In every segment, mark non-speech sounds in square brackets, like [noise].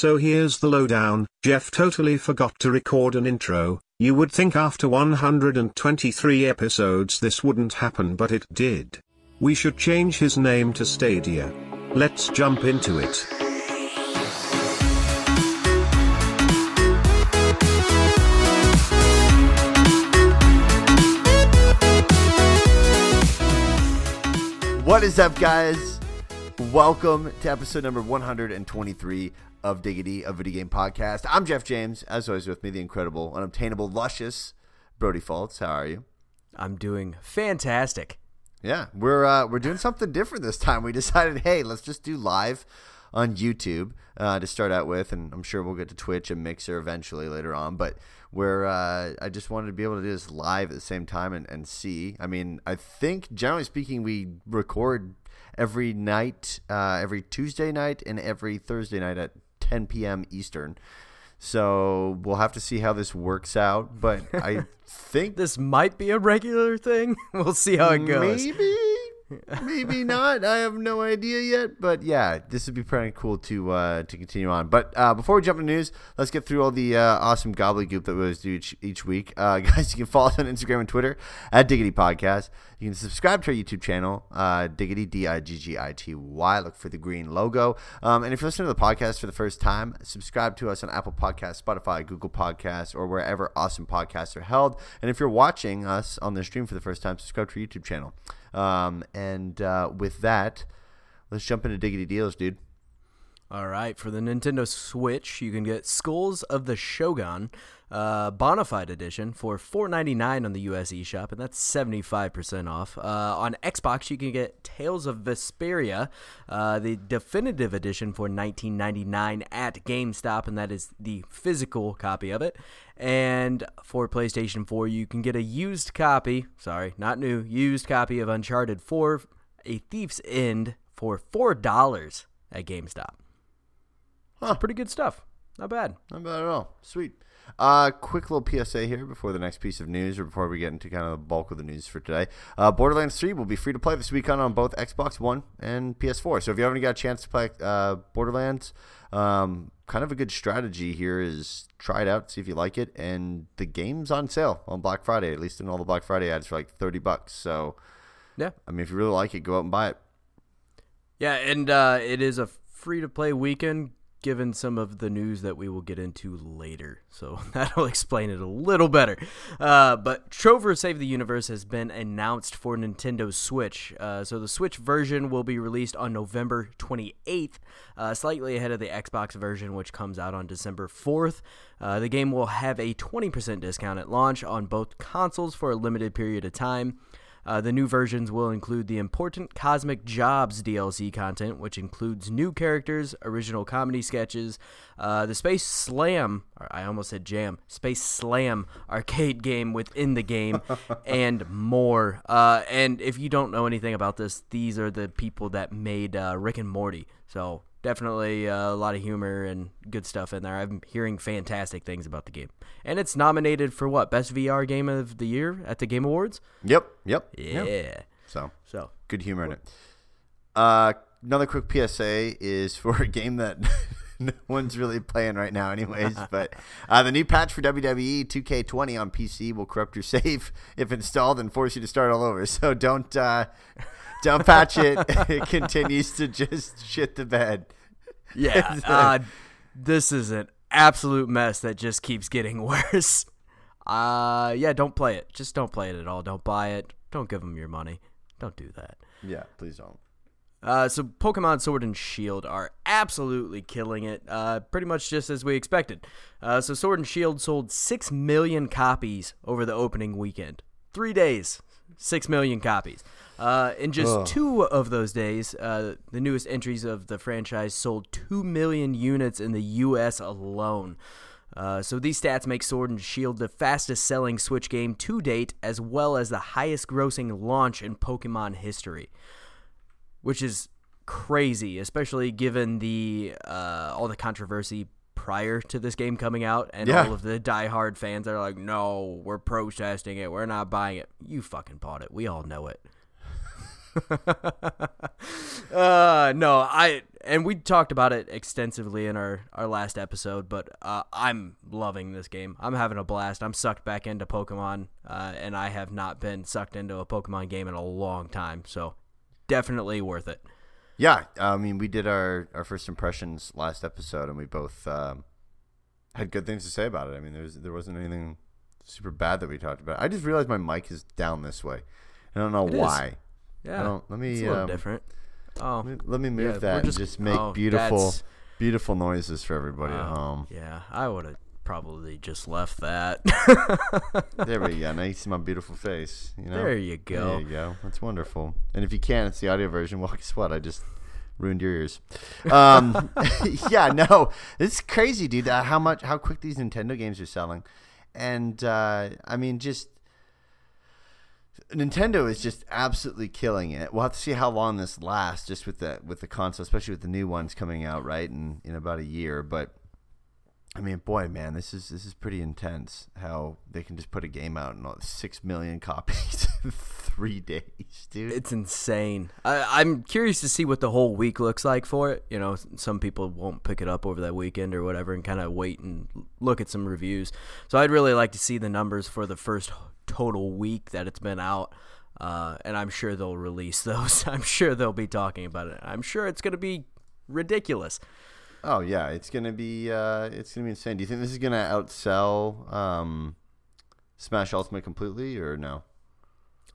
So here's the lowdown, Jeff totally forgot to record an intro, you would think after 123 episodes this wouldn't happen but it did. We should change his name to Stadia. Let's jump into it. What is up, guys? Welcome to episode number 123 of Diggity, a video game podcast. I'm Jeff James. As always, with me, the incredible, unobtainable, luscious Brody Faults. How are you? I'm doing fantastic. Yeah, we're uh, we're doing something different this time. We [laughs] decided, hey, let's just do live on YouTube uh, to start out with, and I'm sure we'll get to Twitch and Mixer eventually later on. But where uh, I just wanted to be able to do this live at the same time and, and see. I mean, I think generally speaking, we record every night, uh, every Tuesday night and every Thursday night at 10 p.m. Eastern. So we'll have to see how this works out. But I [laughs] think This might be a regular thing. [laughs] We'll see how it goes. Maybe, [laughs] maybe not. I have no idea yet. But yeah, this would be pretty cool to uh, to continue on. But uh, before we jump into news, let's get through all the uh, awesome gobbledygook that we always do each, each week. Uh, [laughs] guys, you can follow us on Instagram and Twitter at Diggity Podcast. You can subscribe to our YouTube channel, uh, Diggity D I G G I T Y. Look for the green logo. Um, and if you're listening to the podcast for the first time, subscribe to us on Apple Podcasts, Spotify, Google Podcasts, or wherever awesome podcasts are held. And if you're watching us on the stream for the first time, subscribe to our YouTube channel. Um, and uh, with that, let's jump into Diggity Deals, dude. All right, for the Nintendo Switch, you can get Skulls of the Shogun uh, Bonafide Edition for $4.99 on the US eShop, and that's 75% off. Uh, on Xbox, you can get Tales of Vesperia, uh, the definitive edition for $19.99 at GameStop, and that is the physical copy of it. And for PlayStation 4, you can get a used copy, sorry, not new, used copy of Uncharted 4, A Thief's End for $4 at GameStop. Huh. Pretty good stuff. Not bad. Not bad at all. Sweet. Uh, quick little PSA here before the next piece of news, or before we get into kind of the bulk of the news for today. Uh, Borderlands 3 will be free to play this weekend on both Xbox One and PS4. So if you haven't got a chance to play uh, Borderlands, um, kind of a good strategy here is try it out, see if you like it. And the game's on sale on Black Friday, at least in all the Black Friday ads for like 30 bucks. So, Yeah. I mean, if you really like it, go out and buy it. Yeah, and uh, it is a free to play weekend given some of the news that we will get into later. [laughs] So [laughs] that'll explain it a little better. Uh, but Trover Save the Universe has been announced for Nintendo Switch. Uh, so the Switch version will be released on November 28th, uh, slightly ahead of the Xbox version, which comes out on December 4th. Uh, the game will have a 20% discount at launch on both consoles for a limited period of time. Uh, the new versions will include the important Cosmic Jobs DLC content, which includes new characters, original comedy sketches, uh, the Space Slam, I almost said Jam, Space Slam arcade game within the game, [laughs] and more. Uh, and if you don't know anything about this, these are the people that made uh, Rick and Morty. So definitely uh, a lot of humor and good stuff in there. I'm hearing fantastic things about the game. And it's nominated for what? Best VR game of the year at the Game Awards? Yep, yep. Yeah. yep. So, So, good humor in it. Uh, another quick PSA is for a game that [laughs] no one's really playing right now, anyways. [laughs] But uh, the new patch for WWE 2K20 on PC will corrupt your [laughs] save if installed and force you to start all over. So don't uh, don't patch it. [laughs] it continues to just shit the bed. yeah, [laughs] uh, this is an absolute mess that just keeps getting [laughs] worse. Uh, yeah, don't play it. Just don't play it at all. Don't buy it. Don't give them your money. Don't do that. Yeah, please don't. Uh, so Pokemon Sword and Shield are absolutely killing it, uh, pretty much just as we expected. Uh, so Sword and Shield sold six million copies over the opening weekend. Three days, six million copies. Uh, in just Ugh. two of those days, uh, the newest entries of the franchise sold two million units in the U.S. alone. Uh, so these stats make Sword and Shield the fastest selling Switch game to date, as well as the highest grossing launch in Pokemon history which is crazy, especially given the uh, all the controversy prior to this game coming out, and Yeah. all of the diehard fans that are like, "No, we're protesting it. We're not buying it." You fucking bought it. We all know it. [laughs] uh, no, I and we talked about it extensively in our our last episode, but uh, I'm loving this game. I'm having a blast. I'm sucked back into Pokemon, uh, and I have not been sucked into a Pokemon game in a long time. So definitely worth it. Yeah, I mean, we did our our first impressions last episode, and we both um, had good things to say about it. I mean, there was there wasn't anything super bad that we talked about. I just realized my mic is down this way. I don't know It is. Yeah, don't, let me it's a little um, different. Oh, Let me, let me move Yeah, that just- and just make oh, beautiful, beautiful noises for everybody at Oh. home. yeah, I would have probably just left that. [laughs] There we go. Now you see my beautiful face. You know. There you go. There you go. That's wonderful. And if you can't, it's the audio version. [laughs] Well, guess what? I just ruined your ears. Um, [laughs] yeah, no, it's crazy, dude. Uh, how much, how quick these Nintendo games are selling, and uh, I mean, just Nintendo is just absolutely killing it. We'll have to see how long this lasts, just with the with the console, especially with the new ones coming out right in in about a year. But I mean, boy, man, this is this is pretty intense. How they can just put a game out and six million [laughs] copies in three days, dude. It's insane. I, I'm curious to see what the whole week looks like for it. You know, some people won't pick it up over that weekend or whatever and kind of wait and look at some reviews. So I'd really like to see the numbers for the first total week that it's been out. Uh, and I'm sure they'll release [laughs] those. I'm sure they'll be talking about it. I'm sure it's going to be ridiculous. Oh yeah, it's gonna be uh, it's gonna be insane. Do you think this is gonna outsell um, Smash Ultimate completely, or no?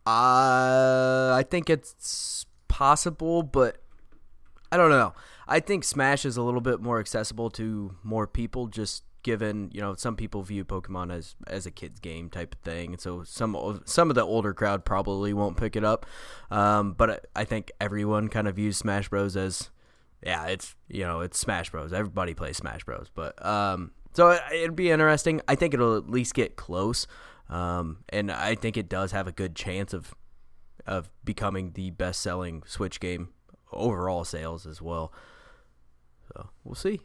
Uh, I think it's possible, but I don't know. I think Smash is a little bit more accessible to more people, just given you know some people view Pokemon as as a kids game type of thing, and so some some of the older crowd probably won't pick it up. Um, but I I think everyone kind of views Smash Bros as yeah, it's you know it's Smash Bros. Everybody plays Smash Bros. But um, so it, it'd be interesting. I think it'll at least get close, um, and I think it does have a good chance of of becoming the best selling Switch game overall sales as well. So we'll see.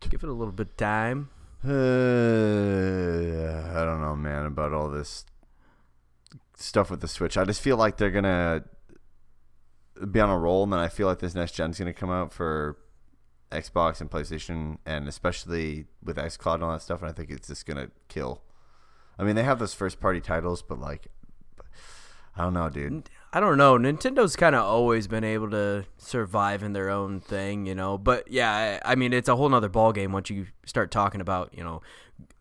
Give it a little bit of time. Uh, [sighs] I don't know, man, about all this stuff with the Switch. I just feel like they're gonna be on a roll, and then I feel like this next gen's gonna come out for Xbox and PlayStation, and especially with XCloud and all that stuff. And I think it's just gonna kill. I mean, they have those first party titles, but like, I don't know, dude. I don't know. Nintendo's kind of always been able to survive in their own thing, you know. But yeah, I, I mean, it's a whole nother ballgame once you start talking about, you know,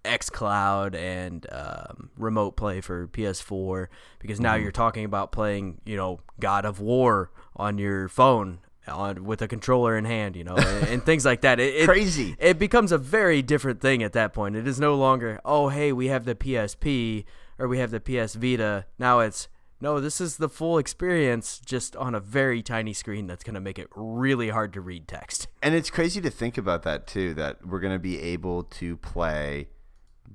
X Cloud and um, remote play for PS4, because now you're talking about playing, you know, God of War on your phone on with a controller in hand, you know, and, and [laughs] things like that. It, it- Crazy. It becomes a very different thing at that point. It is no longer, oh, hey, we have the PSP or we have the PS Vita. Now it's no, this is the full experience just on a very tiny screen that's going to make it really hard to read text. [laughs] And it's crazy to think about that too. That we're gonna be able to play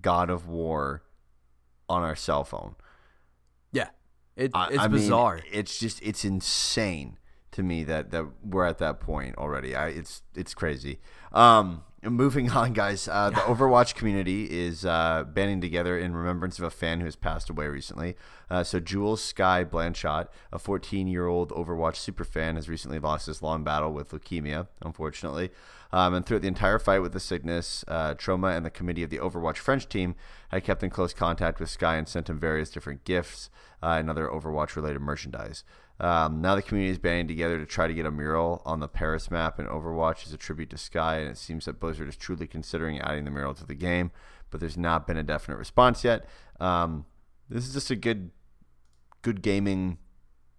God of War on our cell phone. Yeah. It, I- it's I mean, bizarre. it's just it's insane to me that that we're at that point already. I it's it's crazy. Um, [laughs] moving on, guys. Uh, the Overwatch community is uh, banding together in remembrance of a fan who has passed away recently. Uh, so Jules Sky Blanchot, a 14-year-old Overwatch superfan, has recently lost his long battle with leukemia, unfortunately. Um, and throughout the entire fight with the sickness, uh, Trauma and the committee of the Overwatch French team had kept in close contact with Sky and sent him various different gifts uh, and other Overwatch-related merchandise. Um, now the community is banding together to try to get a mural on the Paris map in Overwatch as a tribute to Sky, and it seems that Blizzard is truly considering adding the mural to the game, but there's not been a definite response yet. Um, this is just a good, good gaming.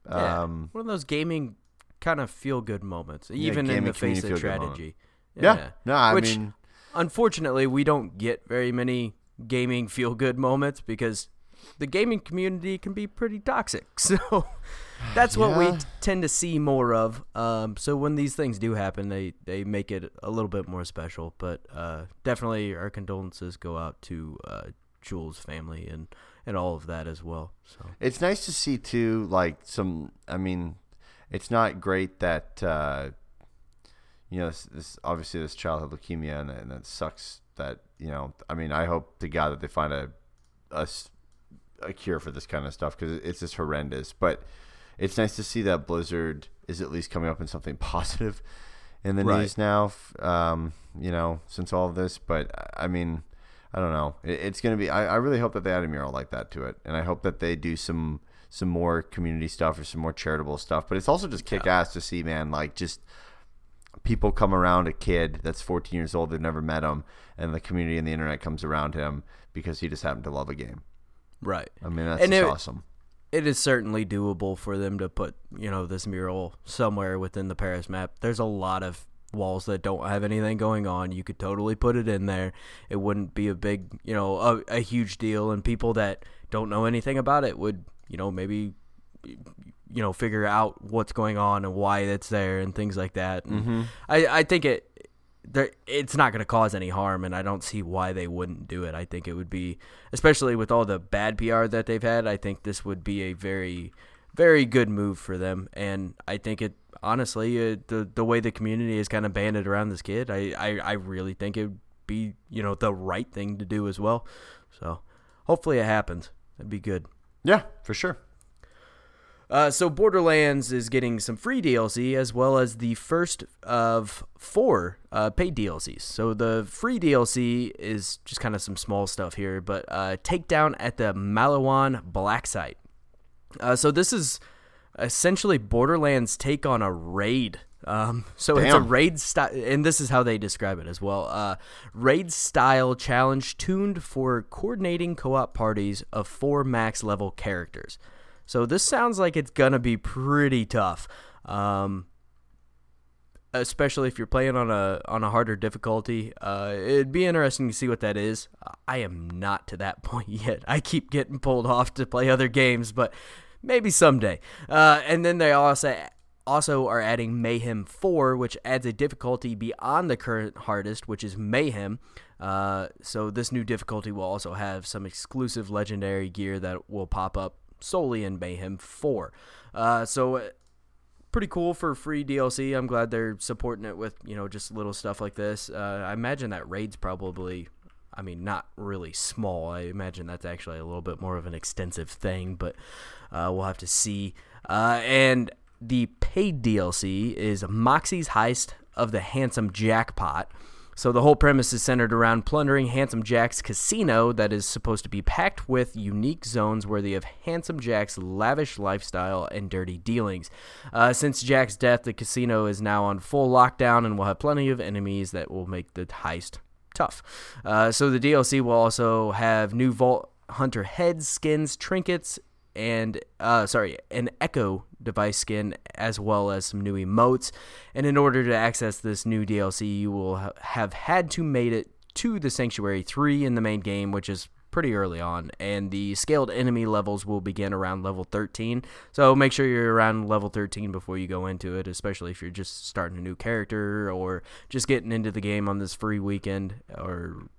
Yeah. Um, One of those gaming kind of feel good moments, even in the face of moment. strategy. yeah. no, I Which, mean, unfortunately, we don't get very many gaming feel good moments because the gaming community can be pretty toxic. [laughs] So [sighs] that's what we Yeah. t- tend to see more of. Um, so when these things do happen, they, they make it a little bit more special. But uh, definitely our condolences go out to uh, Jules' family and, and all of that as well. So It's nice to see too, like some. I mean, it's not great that uh, you know this, this obviously this child had leukemia, and, and that sucks. That you know, I mean, I hope to God that they find a a cure for this kind of stuff because it's just horrendous. But it's nice to see that Blizzard is at least coming up in something [laughs] positive in the Right. news now. Um, you know, since all of this, but I mean, I don't know. It, it's gonna be. I, I really hope that they add a mural like that to it, and I hope that they do some some more community stuff or some more charitable stuff. But it's also just kick ass to see, man. Like just people come around a kid that's 14 years old, they've never met him, and the community and the internet comes around him because he just happened to love a game. Right. I mean, that's And it- awesome. It is certainly doable for them to put you know this mural somewhere within the Paris map. There's a lot of walls that don't have anything going on. You could totally put it in there. It wouldn't be a big you know a, a huge deal, and people that don't know anything about it would you know maybe you know figure out what's going on and why it's there and things like that. And mm-hmm. I I think it. There, it's not going to cause any harm, and I don't see why they wouldn't do it. I think it would be, especially with all the bad PR that they've had. I think this would be a very, very good move for them, and I think it honestly, uh, the the way the community is kind of banded around this kid, I, I I really think it would be you know the right thing to do as well. So hopefully it happens. That'd be good. Yeah, for sure. Uh, so Borderlands is getting some free DLC as well as the first of four uh, paid DLCs. So the free DLC is just kind of some small stuff here, but uh, Takedown at the Maliwan Black Site. Uh, so this is essentially Borderlands' take on a raid. Um, so it's a raid style, and this is how they describe it as well. Uh, raid style challenge tuned for coordinating co-op parties of four max level characters. So this sounds like it's gonna be pretty tough, um, especially if you're playing on a on a harder difficulty. Uh, it'd be interesting to see what that is. I am not to that [laughs] point yet. I keep getting pulled off to play other games, but maybe someday. Uh, and then they also also are adding Mayhem 4, which adds a difficulty beyond the current hardest, which is Mayhem. Uh, so this new difficulty will also have some exclusive legendary gear that will pop up solely in Mayhem 4. Uh, so uh, pretty cool for free DLC. I'm glad they're supporting it with you know just little stuff like this. Uh, I imagine that raid's probably, I mean, not really small. I imagine that's actually a little bit more of an extensive thing, but uh, we'll have to see. Uh, and the paid DLC is Moxie's Heist of the Handsome Jackpot. So the whole premise is centered around plundering Handsome Jack's casino that is supposed to be packed with unique zones worthy of Handsome Jack's lavish lifestyle and dirty dealings. Uh, since Jack's death, the casino is now on full lockdown and will have plenty of enemies that will make the heist tough. Uh, so the DLC will also have new Vault Hunter heads, skins, trinkets, and uh, sorry, an Echo device skin as well as some new emotes. And in order to access this new DLC, you will ha- have had to made it to the Sanctuary 3 in the main game, which is pretty early on, and the scaled enemy levels will begin around level 13. So make sure you're around level 13 before you go into it, especially if you're just starting a new character or just getting into the game on this free weekend or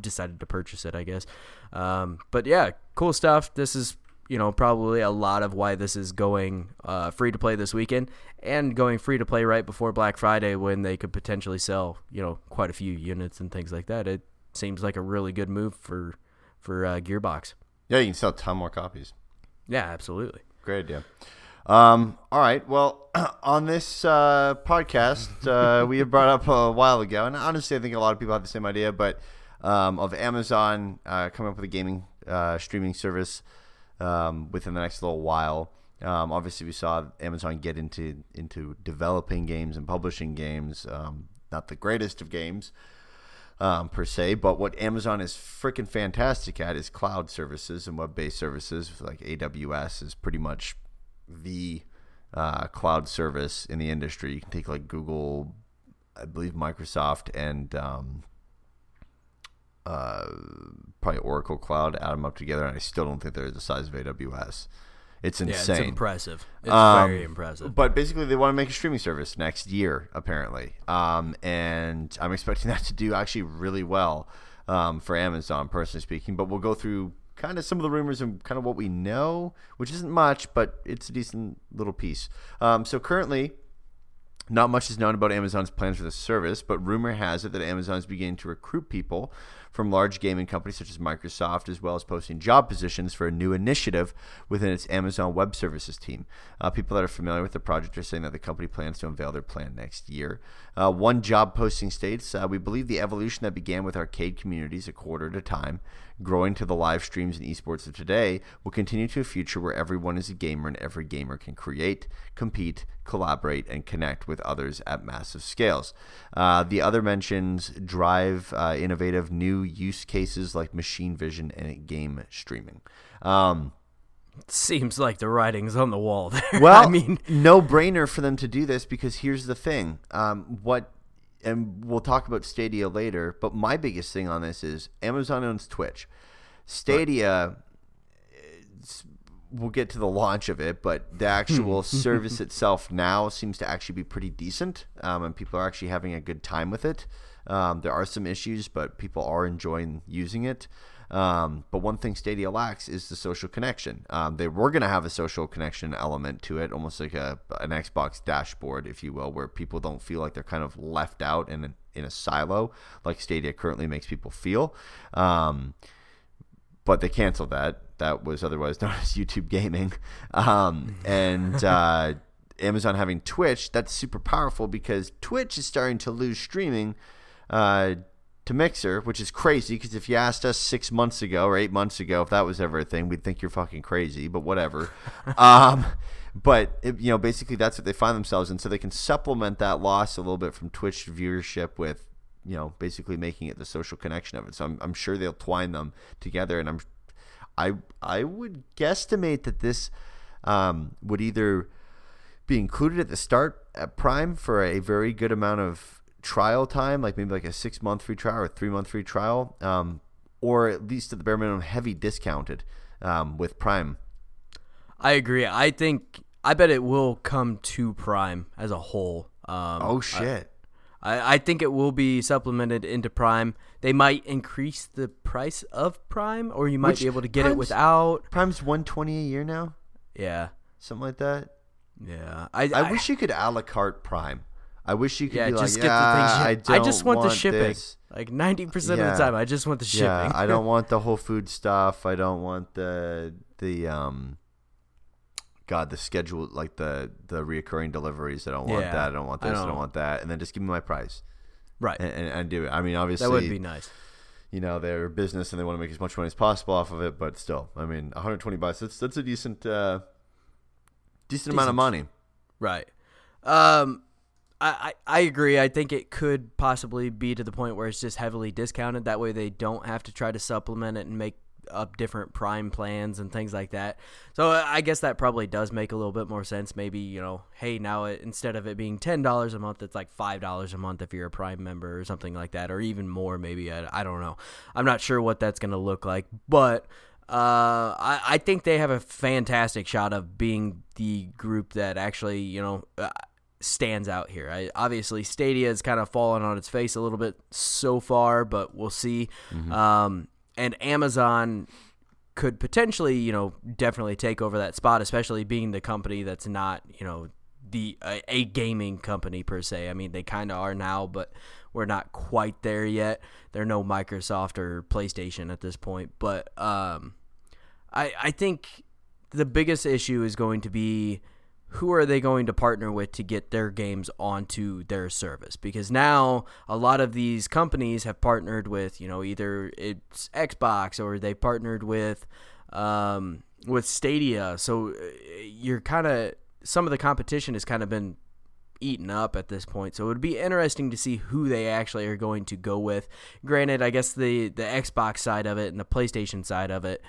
decided to purchase it, I guess. Um, but yeah, cool stuff. This is you know probably a lot of why this is going uh, free to play this weekend and going free to play right before Black Friday when they could potentially sell you know quite a few units and things like that. It seems like a really good move for for uh, Gearbox. Yeah, you can sell a ton more copies. Yeah, absolutely. Great idea. Um, all right. Well, [clears throat] on this uh, podcast, uh, [laughs] we have brought up a while ago, and honestly, I think a lot of people have the same idea, but um, of Amazon uh, coming up with a gaming uh, streaming service um, within the next little while. Um, obviously, we saw Amazon get into into developing games and publishing games. Um, not the greatest of games, um, per se. But what Amazon is freaking fantastic at is cloud services and web based services. Like AWS is pretty much the uh, cloud service in the industry. You can take like Google, I believe Microsoft, and um, uh, probably Oracle Cloud, add them up together, and I still don't think they're the size of AWS. It's Yeah, insane. it's impressive. It's Um, very impressive. But basically, they want to make a streaming service next year, apparently. Um, and I'm expecting [laughs] that to do actually really well um, for Amazon, personally speaking. But we'll go through kind of some of the rumors and kind of what we know, which isn't much, but it's a decent little piece. Um, so currently, Not much is known about Amazon's plans for the service, but rumor has it that Amazon is beginning to recruit people from large gaming companies such as Microsoft, as well as posting job positions for a new initiative within its Amazon Web Services team. Uh, people that are familiar with the project are saying that the company plans to unveil their plan next year. Uh, one job posting states uh, We believe the evolution that began with arcade communities a quarter at a time, growing to the live streams and esports of today, will continue to a future where everyone is a gamer and every gamer can create, compete, collaborate, and connect with others at massive scales. Uh, the other mentions drive uh, innovative new use cases like machine vision and game streaming. Um, Seems like the writing's on the wall there. [laughs] well, I mean, no brainer for them to do this because here's the thing. Um, what, and we'll talk about Stadia later, but my biggest thing on this is Amazon owns Twitch. Stadia, we'll get to the launch of it, but the actual [laughs] service itself now seems to actually be pretty decent, um, and people are actually having a good time with it. Um, there are some issues, but people are enjoying using it. Um, but one thing Stadia lacks is the social connection. Um, they were going to have a social connection element to it, almost like a an Xbox dashboard, if you will, where people don't feel like they're kind of left out in in a silo, like Stadia currently makes people feel. Um, but they canceled that. That was otherwise [laughs] known as YouTube Gaming. Um, and [laughs] uh, Amazon having Twitch, that's super powerful because Twitch is starting to lose streaming uh, to Mixer, which is crazy because if you asked us six months ago or eight months ago if that was ever a thing, we'd think you're fucking crazy, but whatever. [laughs] um, but, it, you know, basically that's what they find themselves in. So they can supplement that loss a little bit from Twitch viewership with you know, basically making it the social connection of it. So I'm, I'm sure they'll twine them together, and I'm, I I would guesstimate that this um, would either be included at the start at Prime for a very good amount of trial time, like maybe like a six month free trial or three month free trial, um, or at least at the bare minimum heavy discounted um, with Prime. I agree. I think I bet it will come to Prime as a whole. Um, Oh shit! I, I think it will be supplemented into Prime. They might increase the price of Prime, or you might Which be able to get Prime's- it without. Prime's one twenty a year now, Yeah, something like that. yeah. I, I, wish you could a la carte Prime. I wish you could yeah, just like, get yeah, the I, things. you- I, don't just want, the shipping. this." Like ninety percent of the time, I just want the shipping. Yeah, I don't [laughs] want the whole food stuff. I don't want the the um. God, the schedule like the the reoccurring deliveries. I don't want Yeah, that. I don't want this. I don't, don't- want that. And then just give me my price right. and, and, and do it. I mean, obviously, that would be nice. you know they're a business and they want to make as much money as possible off of it. But still, I mean, 120 bucks. That's that's a decent uh, decent amount of money. Right. Um, I, I, agree. I think it could possibly be to the point where it's just heavily discounted. That way they don't have to try to supplement it and make up different prime plans and things like that. So uh, I guess that probably does make a little bit more sense. Maybe, you know, hey, now it, instead of it being $10 a month, it's like $5 a month if you're a prime member or something like that, or even more maybe. I, I don't know. I'm not sure what that's going to look like, but uh, I, I think they have a fantastic shot of being the group that actually, you know, uh, stands out here. I, obviously, Stadia has kind of fallen on its face a little bit so far, but we'll see. Um, and Amazon could potentially, you know, definitely take over that spot, especially being the company that's not, you know, the a, a gaming company per se. I mean, they kind of are now, but we're not quite there yet. They're no Microsoft or PlayStation at this point, but um, I I think the biggest issue is going to be who are they going to partner with to get their games onto their service because now a lot of these companies have partnered with you know either it's Xbox or they partnered with um, with Stadia so uh, you're kind of some of the competition has kind of been eaten up at this point. So it would be interesting to see who they actually are going to go with. Granted, I guess the the Xbox side of it and the PlayStation side of it,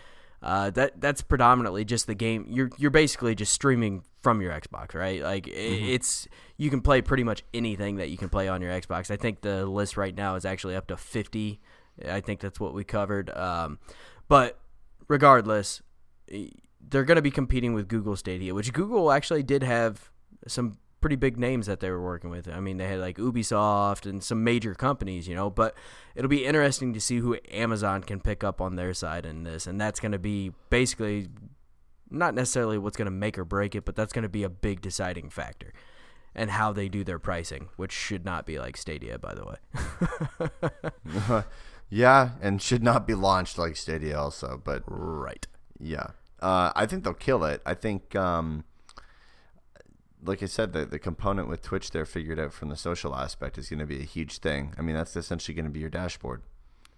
uh, that that's predominantly just the game. You're you're basically just streaming from your Xbox, right? Like i it's you can play pretty much anything that you can play on your Xbox. I think the list right now is actually up to 50. I think that's what we covered. Um, but regardless, they're going to be competing with Google Stadia, which Google actually did have some pretty big names that they were working with. I mean, they had like Ubisoft and some major companies, you know, but it'll be interesting to see who Amazon can pick up on their side in this. And that's going to be basically not necessarily what's going to make or break it, but that's going to be a big deciding factor. and how they do their pricing, which should not be like Stadia, by the way. [laughs] yeah, and should not be launched like Stadia, also. But right, yeah, uh, I think they'll kill it. I think, um, like I said, the the component with Twitch there figured out from the social aspect is going to be a huge thing. I mean, that's essentially going to be your dashboard.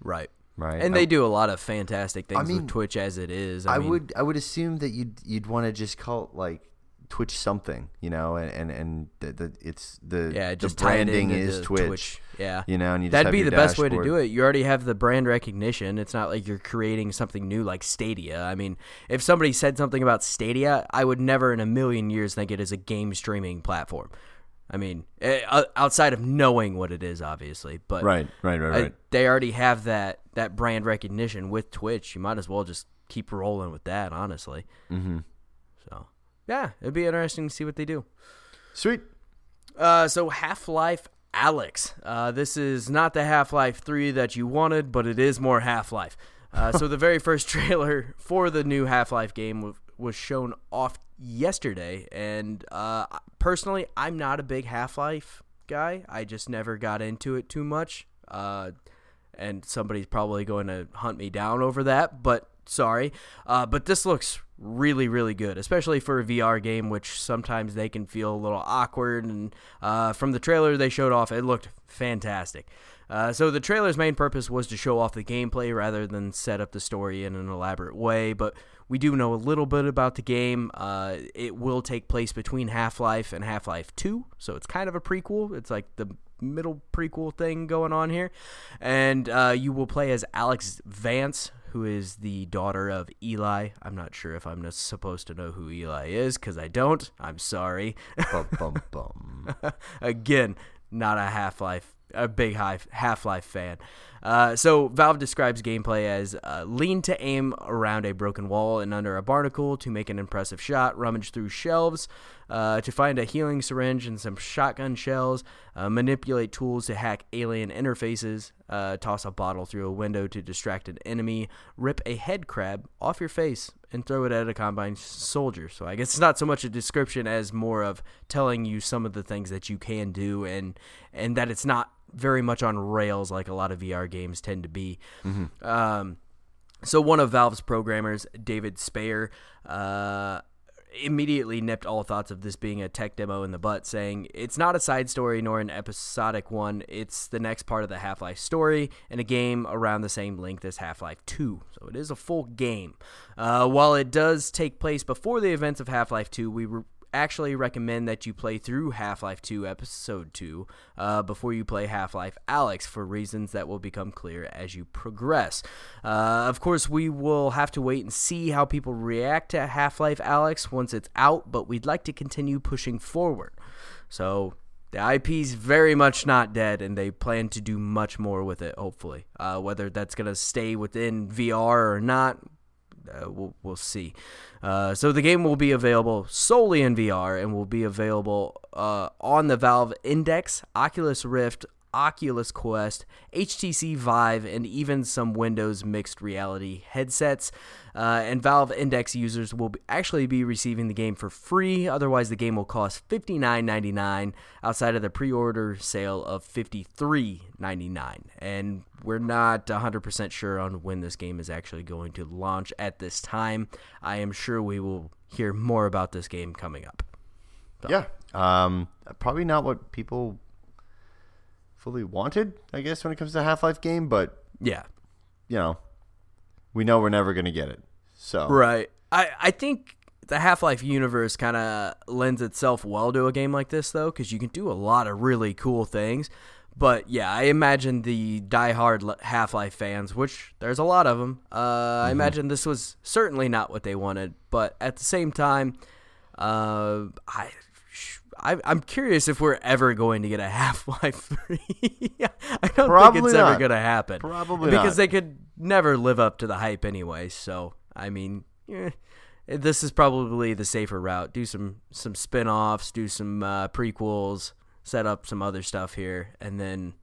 Right. Right. And I, they do a lot of fantastic things I mean, with Twitch as it is. I, I mean, would I would assume that you'd you'd want to just call it like Twitch something, you know, and and, and the, the it's the yeah, just the branding is Twitch, Twitch, Yeah, you know, and you that'd be the best dashboard. way to do it. You already have the brand recognition. It's not like you're creating something new like Stadia. I mean, if somebody said something about Stadia, I would never in a million years think it is a game streaming platform. I mean, outside of knowing what it is, obviously, but right, right, right, right. I, they already have that that brand recognition with Twitch. You might as well just keep rolling with that, honestly. Mm-hmm. So, yeah, it'd be interesting to see what they do. Sweet. Uh, so Half Life Alyx. Uh, this is not the Half Life 3 that you wanted, but it is more Half Life. Uh, [laughs] so the very first trailer for the new Half Life game was shown off yesterday, and uh, personally, I'm not a big Half Life guy. I just never got into it too much. Uh, and somebody's probably going to hunt me down over that, but sorry. Uh, but this looks really, really good, especially for a VR game, which sometimes they can feel a little awkward. And uh, from the trailer they showed off, it looked fantastic. Uh, so the trailer's main purpose was to show off the gameplay rather than set up the story in an elaborate way. But we do know a little bit about the game. Uh, it will take place between Half Life and Half Life 2, so it's kind of a prequel. It's like the middle prequel thing going on here. And uh, you will play as Alyx Vance, who is the daughter of Eli. I'm not sure if I'm supposed to know who Eli is because I don't. I'm sorry. bum, bum, [laughs] bum. Again, not a Half Life, a big Half Life fan. Uh, so Valve describes gameplay as uh, lean to aim around a broken wall and under a barnacle to make an impressive shot, rummage through shelves uh, to find a healing syringe and some shotgun shells, uh, manipulate tools to hack alien interfaces, uh, toss a bottle through a window to distract an enemy, rip a head crab off your face and throw it at a combine soldier. So I guess it's not so much a description as more of telling you some of the things that you can do and and that it's not very much on rails like a lot of VR games tend to be. Mm-hmm. Um, so one of Valve's programmers, David Speyrer, uh, immediately nipped all thoughts of this being a tech demo in the butt, saying it's not a side story nor an episodic one. It's the next part of the Half Life story and a game around the same length as Half Life 2. So it is a full game. Uh, while it does take place before the events of Half Life 2, we re- actually recommend that you play through Half Life 2 Episode 2 uh, before you play Half Life Alyx for reasons that will become clear as you progress. Uh, of course, we will have to wait and see how people react to Half Life Alyx once it's out, but we'd like to continue pushing forward. So. The IP is very much not dead, and they plan to do much more with it. Hopefully, uh, whether that's going to stay within VR or not, uh, we'll, we'll see. Uh, so the game will be available solely in VR and will be available uh, on the Valve Index, Oculus Rift, Oculus Quest, HTC Vive, and even some Windows mixed reality headsets. Uh, and Valve Index users will be, actually be receiving the game for free. Otherwise, the game will cost $59.99 outside of the pre-order sale of $53.99. And we're not 100% sure on when this game is actually going to launch at this time. I am sure we will hear more about this game coming up. So. Yeah. Um, probably not what people fully wanted, I guess, when it comes to Half Life game, but yeah, you know, we know we're never gonna get it. So right, I I think the Half Life universe kind of lends itself well to a game like this, though, because you can do a lot of really cool things. But yeah, I imagine the die-hard Half Life fans, which there's a lot of them, uh, mm-hmm. I imagine this was certainly not what they wanted. But at the same time, uh, I I, am curious if we're ever going to get a [laughs] Half Life Three. I don't Probably think it's not. ever going to happen. Probably because not. they could never live up to the hype anyway. So I mean, eh, this is probably the safer route. Do some some spin-offs, do some uh, prequels, set up some other stuff here, and then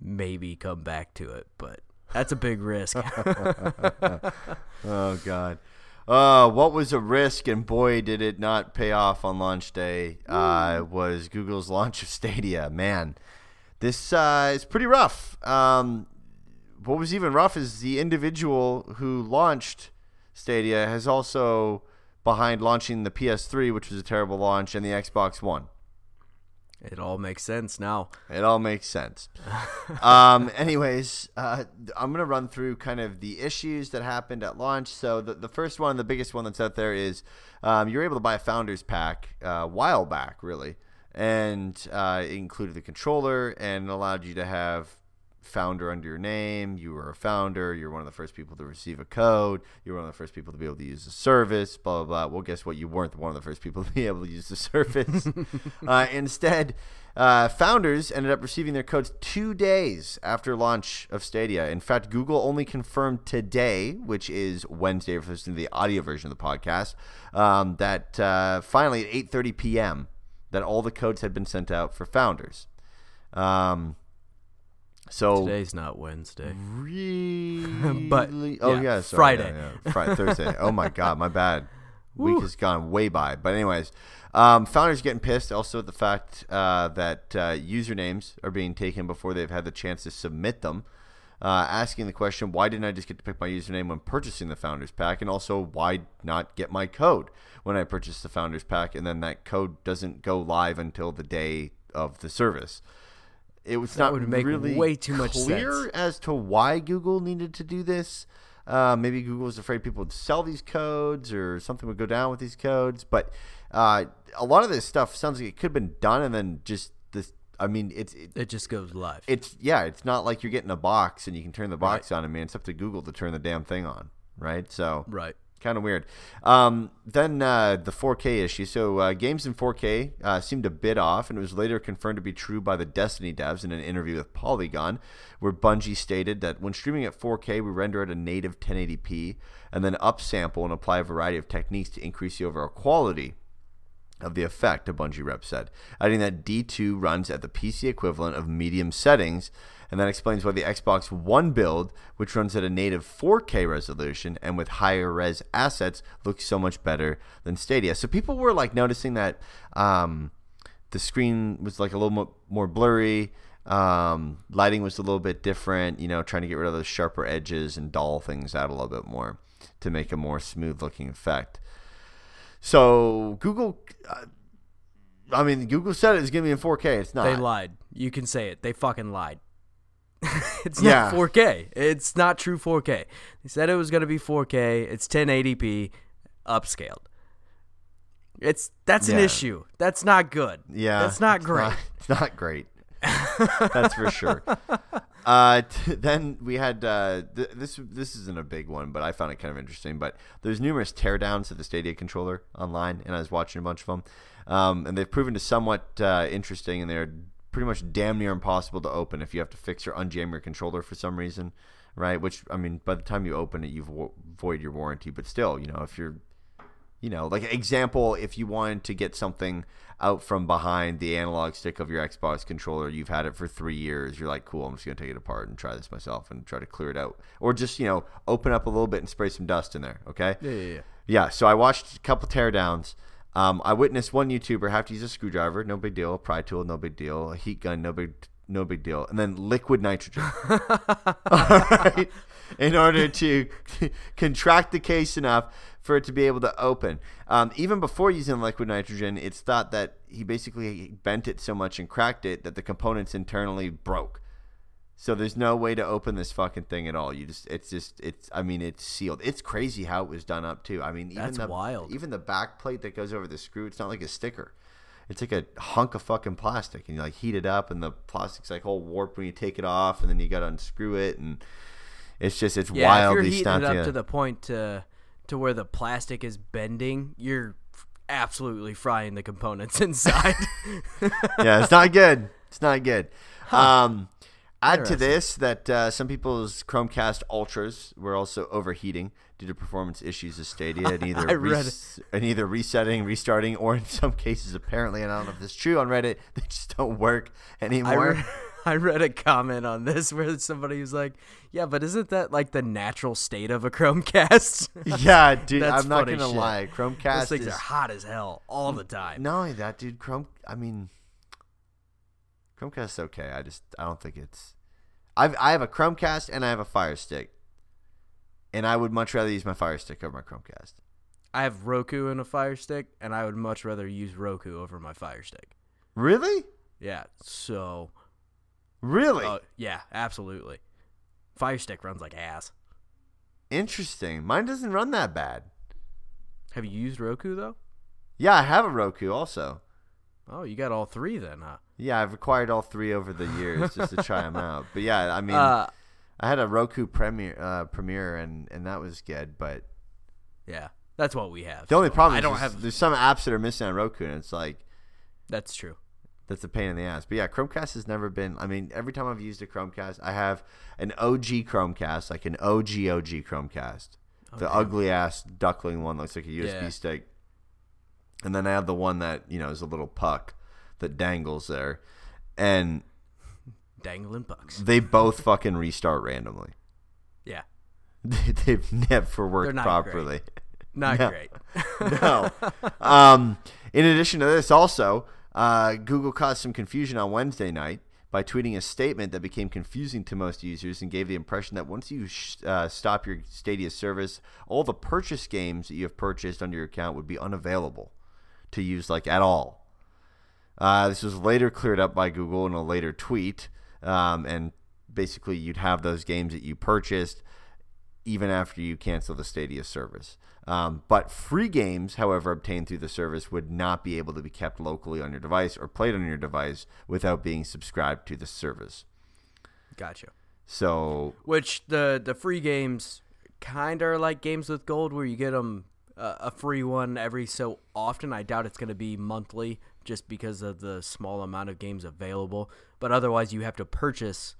maybe come back to it. But that's a big risk. [laughs] [laughs] oh God. Uh, what was a risk, and boy, did it not pay off on launch day. Uh, was Google's [laughs] launch of Stadia. Man, this uh, is pretty rough. Um, what was even rough is the individual who launched Stadia has also behind launching the PS3, which was a terrible launch, and the Xbox One. It all makes sense now. It all makes sense. [laughs] um, anyways, uh, I'm going to run through kind of the issues that happened at launch. So, the, the first one, the biggest one that's out there is um, you're able to buy a Founders Pack uh, a while back, really. And uh, it included the controller and allowed you to have founder under your name. You were a founder. You're one of the first people to receive a code. You're one of the first people to be able to use the service. Blah blah blah. Well, guess what? You weren't one of the first people [laughs] to be able to use the service. [laughs] uh, instead, uh, founders ended up receiving their codes two days after launch of Stadia. In fact, Google only confirmed today, which is Wednesday, for listening to the audio version of the podcast, um, that uh, finally at 8:30 p.m. that all the codes had been sent out for founders. Um, so Today's not Wednesday. Really? [laughs] But, oh yeah, yeah, sorry, Friday. yeah, yeah. Friday, Thursday. Oh my God, my bad. [laughs] Week has gone way by. But anyways, um, founders getting pissed also at the fact uh, that uh, usernames are being taken before they've had the chance to submit them. Uh, asking the question, why didn't I just get to pick my username when purchasing the Founders Pack? And also, why not get my code when I purchased the Founders Pack and then that code doesn't go live until the day of the service? It was That not would make really way too much clear sense. as to why Google needed to do this. Uh, maybe Google was afraid people would sell these codes or something would go down with these codes. But uh, a lot of this stuff sounds like it could have been done and then just this. I mean, it's it, It just goes live. it's yeah, it's not like you're getting a box and you can turn the box on. I mean, it's up to Google to turn the damn thing on, right? So right. Kind of weird. Um, then uh, the 4K issue. So uh, games in 4K uh, seemed a bit off, and it was later confirmed to be true by the Destiny devs in an interview with Polygon, where Bungie stated that when streaming at 4K, we render at a native 1080p and then upsample and apply a variety of techniques to increase the overall quality of the effect, a Bungie rep said, adding that D2 runs at the PC equivalent of medium settings, and that explains why the Xbox One build, which runs at a native 4K resolution and with higher res assets, looks so much better than Stadia. So people were like noticing that um, the screen was like a little mo- more blurry. Um, lighting was a little bit different, you know, trying to get rid of those sharper edges and dull things out a little bit more to make a more smooth looking effect. So Google, uh, I mean, Google said it was going to be in 4K. It's not. They lied. You can say it. They fucking lied. [laughs] it's Yeah. not 4K. It's not true 4K. They said it was going to be 4K. It's 1080p upscaled. It's that's an issue. That's not good. Yeah, That's not it's great. it's not great. [laughs] That's for sure. Uh, t- then we had uh, th- this. This isn't a big one, but I found it kind of interesting. But there's numerous teardowns of the Stadia controller online, and I was watching a bunch of them, um, and they've proven to somewhat uh, interesting, and they're pretty much damn near impossible to open if you have to fix or unjam your controller for some reason, right? Which I mean, by the time you open it, you've vo- void your warranty, but still, you know, if you're you know, like example, if you wanted to get something out from behind the analog stick of your Xbox controller, you've had it for three years. You're like, cool, I'm just gonna take it apart and try this myself and try to clear it out, or just you know, open up a little bit and spray some dust in there. Okay. Yeah, yeah, yeah. Yeah, so I watched a couple teardowns. Um, I witnessed one YouTuber have to use a screwdriver, no big deal. A pry tool, no big deal. A heat gun, no big, no big deal. And then liquid nitrogen, [laughs] All right, in order to [laughs] contract the case enough for it to be able to open. Um, even before using liquid nitrogen, it's thought that he basically bent it so much and cracked it that the components internally broke. So there's no way to open this fucking thing at all. You just it's just it's I mean it's sealed. It's crazy how it was done up too. I mean even That's the wild. even the back plate that goes over the screw, it's not like a sticker. It's like a hunk of fucking plastic and you like heat it up and the plastic's like all warped when you take it off and then you got to unscrew it and it's just it's Yeah, wild if you're heating it up yeah. to the point to to where the plastic is bending, you're absolutely frying the components [laughs] inside. [laughs] yeah, it's not good. It's not good. Um, add to this that uh, some people's Chromecast Ultras were also overheating due to performance issues of Stadia and [laughs] either I res- and either resetting, restarting, or in some cases, apparently, and I don't know if this is true on Reddit, [laughs] they just don't work I, anymore. re- [laughs] I read a comment on this where somebody was like, "Yeah, but isn't that like the natural state of a Chromecast?" Yeah, dude. I'm not gonna shit. lie. Those Chromecast things is are hot as hell all the time. not only that, dude. Chrome. I mean, Chromecast's okay. I just I don't think it's. I've I have a Chromecast and I have a Fire Stick, and I would much rather use my Fire Stick over my Chromecast. I have Roku and a Fire Stick, and I would much rather use Roku over my Fire Stick. Really? Yeah, so Really? uh, yeah, absolutely. Fire Stick runs like ass. Interesting. Mine doesn't run that bad. Have you used Roku though? Yeah, I have a Roku also. Oh, you got all three then, huh? Yeah, I've acquired all three over the years just to try them out. But yeah, I mean, uh, I had a Roku Premiere, uh, Premiere, and and that was good. But yeah, that's what we have. the only problem I is don't there's- have. there's some apps that are missing on Roku, and it's like That's true. that's a pain in the ass. But yeah, Chromecast has never been. I mean, every time I've used a Chromecast, I have an OG Chromecast, like an OG OG Chromecast, the ugly ass duckling one looks like a USB Yeah. stick, and then I have the one that you know is a little puck that dangles there, and Dangling bucks. they both fucking restart randomly. Yeah, [laughs] They've never worked not properly. not No. great. [laughs] no. Um, in addition to this, also, uh, Google caused some confusion on Wednesday night by tweeting a statement that became confusing to most users and gave the impression that once you sh- uh, stop your Stadia service, all the purchase games that you have purchased under your account would be unavailable to use, like at all. Uh, this was later cleared up by Google in a later tweet, um, and basically you'd have those games that you purchased even after you cancel the Stadia service. Um, but free games, however, obtained through the service would not be able to be kept locally on your device or played on your device without being subscribed to the service. Gotcha. So, Which the the free games kind of are like games with gold, where you get them uh, a free one every so often. I doubt it's going to be monthly, just because of the small amount of games available. But otherwise, you have to purchase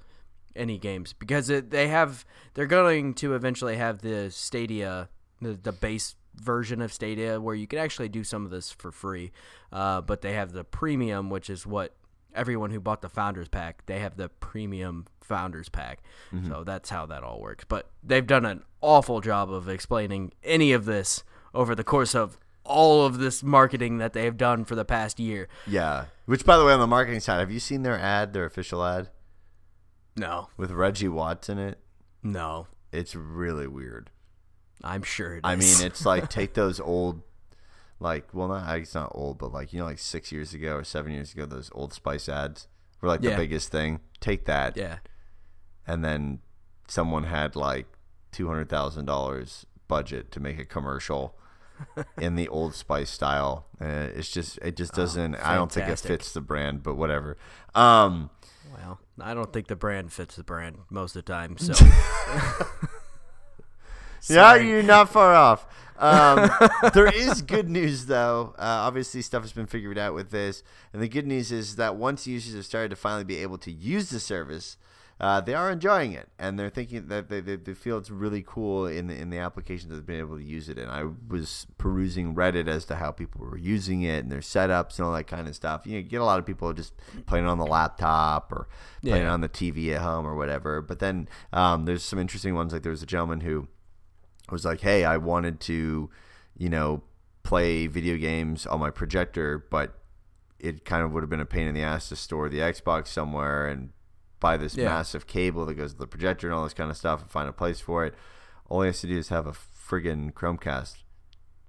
any games because it, they have they're going to eventually have the Stadia, the, the base version of Stadia, where you can actually do some of this for free. Uh, but they have the premium, which is what everyone who bought the founders pack they have the premium founders pack so that's how that all works but they've done an awful job of explaining any of this over the course of all of this marketing that they have done for the past year yeah. Which, by the way, on the marketing side, have you seen their ad, their official ad no with Reggie Watts in it? no It's really weird. i'm sure it is. I mean, it's like [laughs] take those old, like, well, not it's not old, but like you know, like six years ago or seven years ago, those Old Spice ads were like Yeah. the biggest thing. Take that, yeah and then someone had like two hundred thousand dollars budget to make a commercial in the Old Spice style. Uh, it's just it just doesn't. I don't think it Oh, fits the brand, but whatever. Um, well i don't think the brand fits the brand most of the time so [laughs] [laughs] Yeah, you're not far off. Um, [laughs] there is good news, though. Uh, obviously, stuff has been figured out with this. And the good news is that once users have started to finally be able to use the service, uh, they are enjoying it. And they're thinking that they, they, they feel it's really cool in the, in the applications that they've been able to use it in. I was perusing Reddit as to how people were using it and their setups and all that kind of stuff. You, know, you get a lot of people just playing on the laptop or playing Yeah. on the TV at home or whatever. But then um, there's some interesting ones. Like there was a gentleman who was like, hey, I wanted to, you know, play video games on my projector, but it kind of would have been a pain in the ass to store the Xbox somewhere and buy this Yeah. massive cable that goes to the projector and all this kind of stuff and find a place for it. All he has to do is have a friggin' Chromecast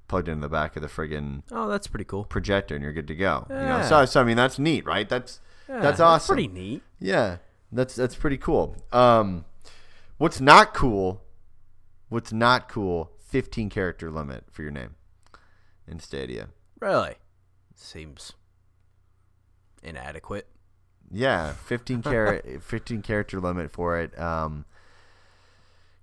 plugged into the back of the friggin' oh that's pretty cool projector and you're good to go. You know, so, so I mean that's neat, right? That's Yeah, that's awesome. pretty neat Yeah, that's that's pretty cool. Um, what's not cool? What's not cool? Fifteen character limit for your name in Stadia. really seems inadequate Yeah, fifteen [laughs] char- fifteen character limit for it. Um,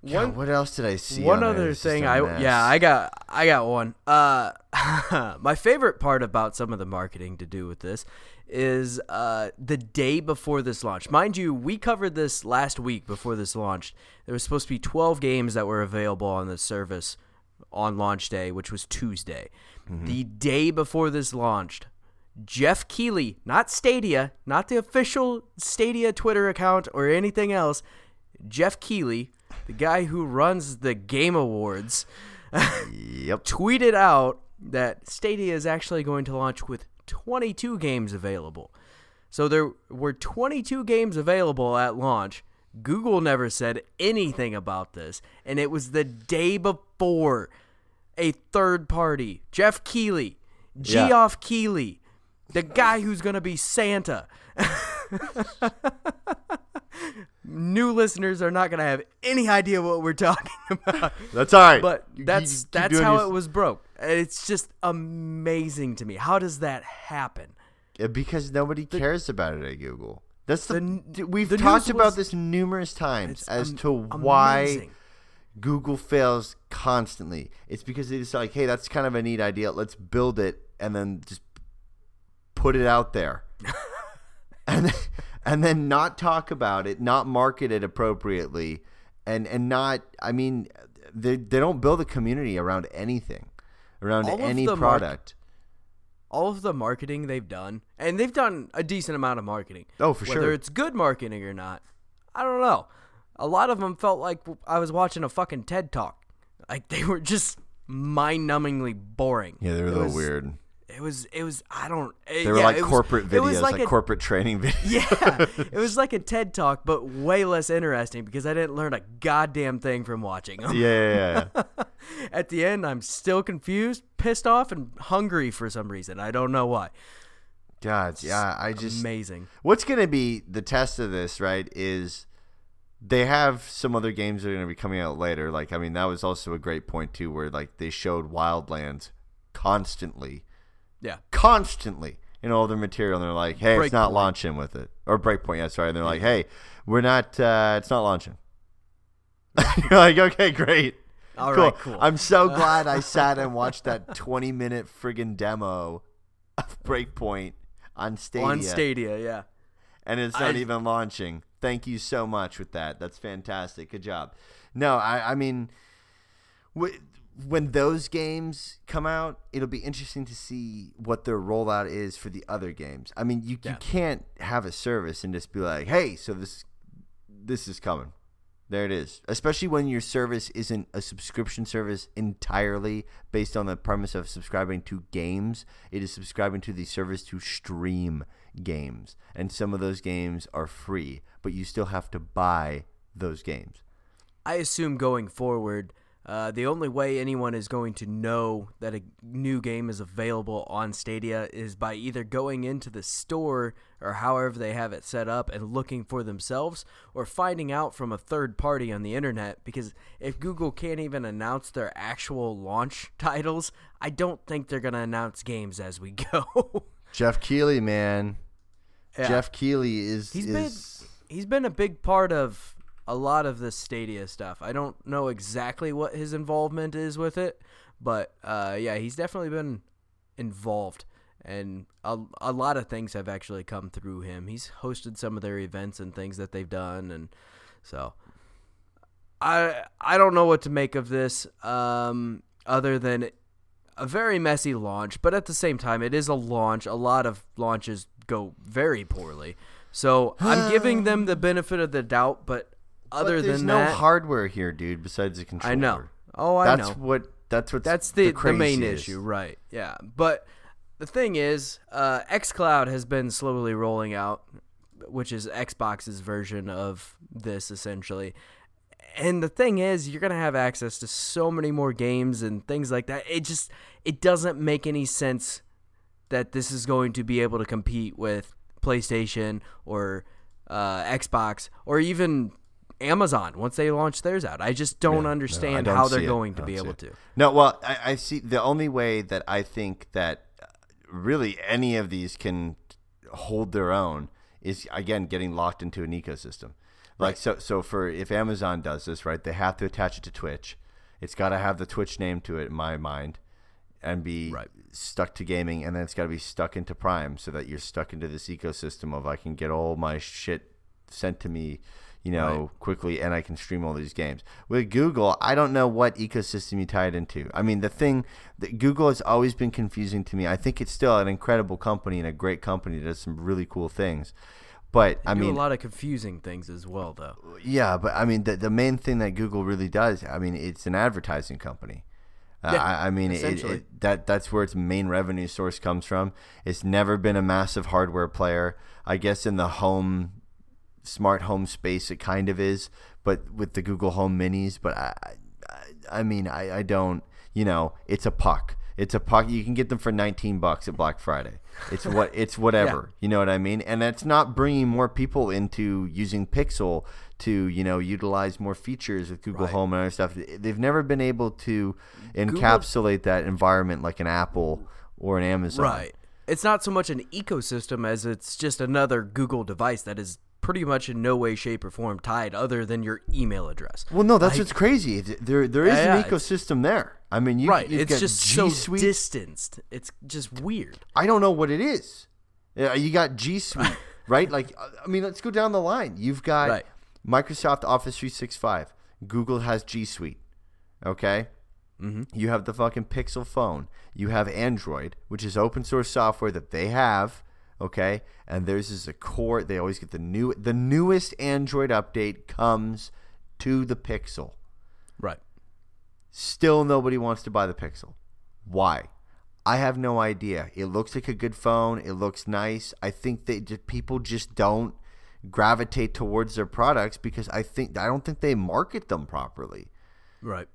God, One- what else did I see? One on other thing, I mess. yeah, I got I got one. Uh, [laughs] my favorite part about some of the marketing to do with this is uh the day before this launch. Mind you, we covered this last week before this launched. There was supposed to be 12 games that were available on the service on launch day, which was Tuesday. Mm-hmm. The day before this launched, Geoff Keighley, not Stadia, not the official Stadia Twitter account or anything else. Geoff Keighley, the guy who runs the Game Awards, [laughs] Yep. tweeted out that Stadia is actually going to launch with 22 games available. So there were 22 games available at launch. Google never said anything about this, and it was the day before a third party, Geoff Yeah. Geoff Keighley, the guy who's going to be Santa. New listeners are not going to have any idea what we're talking [laughs] about. That's all right. But You- you that's that's how your- it was broke. It's just amazing to me. How does that happen? Because nobody cares about it at Google. That's the, The we've the talked about was- this numerous times as am- to why amazing. Google fails constantly. It's because they just like, hey, that's kind of a neat idea. Let's build it and then just put it out there, [laughs] and then, and then not talk about it, not market it appropriately, and and not. I mean, they they don't build a community around anything, around All any product. all of the marketing they've done, and they've done a decent amount of marketing. Oh, for Whether sure. Whether it's good marketing or not, I don't know. A lot of them felt like I was watching a fucking TED talk. Like they were just mind-numbingly boring. yeah, they're a little was- weird. It was. It was. I don't. Eh, it, They were yeah, like was- corporate it was videos, like, like, a, corporate training [laughs] videos. Yeah, it was like a TED talk, but way less interesting because I didn't learn a goddamn thing from watching them. yeah, yeah, yeah. [laughs] At the end, I'm still confused, pissed off, and hungry for some reason. I don't know why. God, yeah. I just Amazing. what's going to be the test of this, right? Is they have some other games that are going to be coming out later. Like, I mean, that was also a great point too, where like they showed Wildlands constantly. Constantly in all their material, and they're like, "Hey, it's not Breakpoint. launching with it," or Breakpoint. Yeah, sorry. And they're like, "Hey, we're not. uh It's not launching." [laughs] You're like, "Okay, great." All cool. right, cool. I'm so [laughs] glad I sat and watched that 20 minute friggin' demo of Breakpoint on Stadia, On Stadia, yeah. and it's not I- even launching. Thank you so much with that. That's fantastic. Good job. No, I, I mean, when those games come out, it'll be interesting to see what their rollout is for the other games. I mean, you, you can't have a service and just be like, hey, so this this is coming. There it is. Especially when your service isn't a subscription service entirely based on the premise of subscribing to games. It is subscribing to the service to stream games. And some of those games are free, but you still have to buy those games. I assume going forward, uh, the only way anyone is going to know that a new game is available on Stadia is by either going into the store or however they have it set up and looking for themselves or finding out from a third party on the internet. Because if Google can't even announce their actual launch [laughs] titles, I don't think they're going to announce games as we [laughs] go. Geoff Keighley, man. Yeah. Geoff Keighley is He's is been he's been a big part of a lot of this Stadia stuff. I don't know exactly what his involvement is with it, but uh, yeah, he's definitely been involved, and a, a lot of things have actually come through him. He's hosted some of their events and things that they've done, and so I I don't know what to make of this, um, other than a very messy launch, but at the same time, it is a launch. A lot of launches go very poorly. So I'm giving them the [sighs] benefit of the doubt, but other but there's than no that, hardware here, dude. Besides the controller. I know. Oh, I That's know. what. That's what. That's the, the, main issue, right? Yeah, but the thing is, uh, XCloud has been slowly rolling out, which is Xbox's version of this essentially. And the thing is, you're gonna have access to so many more games and things like that. It just it doesn't make any sense that this is going to be able to compete with PlayStation or uh, Xbox or even Amazon once they launch theirs out. I just don't Yeah, no, understand don't how they're it. going to be able to. No, well, I, I see the only way that I think that uh, really any of these can hold their own is again getting locked into an ecosystem. Like so, so for if Amazon does this, right, they have to attach it to Twitch. It's got to have the Twitch name to it, in my mind, and be Right. stuck to gaming, and then it's got to be stuck into Prime, so that you're stuck into this ecosystem of I can get all my shit sent to me, you know, Right. quickly, and I can stream all these games. With Google, I don't know what ecosystem you tie it into. I mean, the thing that Google has always been confusing to me. I think it's still an incredible company and a great company that does some really cool things. But I do mean, a lot of confusing things as well, though. yeah, but I mean, the the main thing that Google really does, I mean, it's an advertising company. Uh, Yeah, I, I mean, it, it, that that's where its main revenue source comes from. It's never been a massive hardware player. I guess in the home, smart home space, it kind of is, but with the Google Home Minis. But I, I, I mean, I, I don't. You know, it's a puck. It's a puck. You can get them for 19 bucks at Black Friday. It's what [laughs] it's whatever. You know what I mean? And that's not bringing more people into using Pixel to you know utilize more features with Google Right. Home and other stuff. They've never been able to encapsulate that environment like an Apple or an Amazon. Right. It's not so much an ecosystem as it's just another Google device that is pretty much in no way, shape, or form tied other than your email address. Well, no, that's Like- what's crazy. There, there is Yeah, an ecosystem there. I mean, you, right. you've It's got just G so Suite. distanced. It's just weird. I don't know what it is. You got G Suite, [laughs] right? Like, I mean, let's go down the line. You've got Right. Microsoft Office 365. Google has G Suite. Okay? Mm-hmm. You have the fucking Pixel phone. You have Android, which is open source software that they have. Okay? And theirs is a core. They always get the new, the newest Android update comes to the Pixel. Right. Still, nobody wants to buy the Pixel. Why? I have no idea. It looks like a good phone. It looks nice. I think that people just don't gravitate towards their products because I think I don't think they market them properly. Right.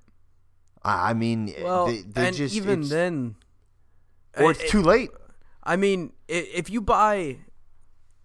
I, I mean, Well, they, they and just even then, or I- it's too late. I mean, if you buy,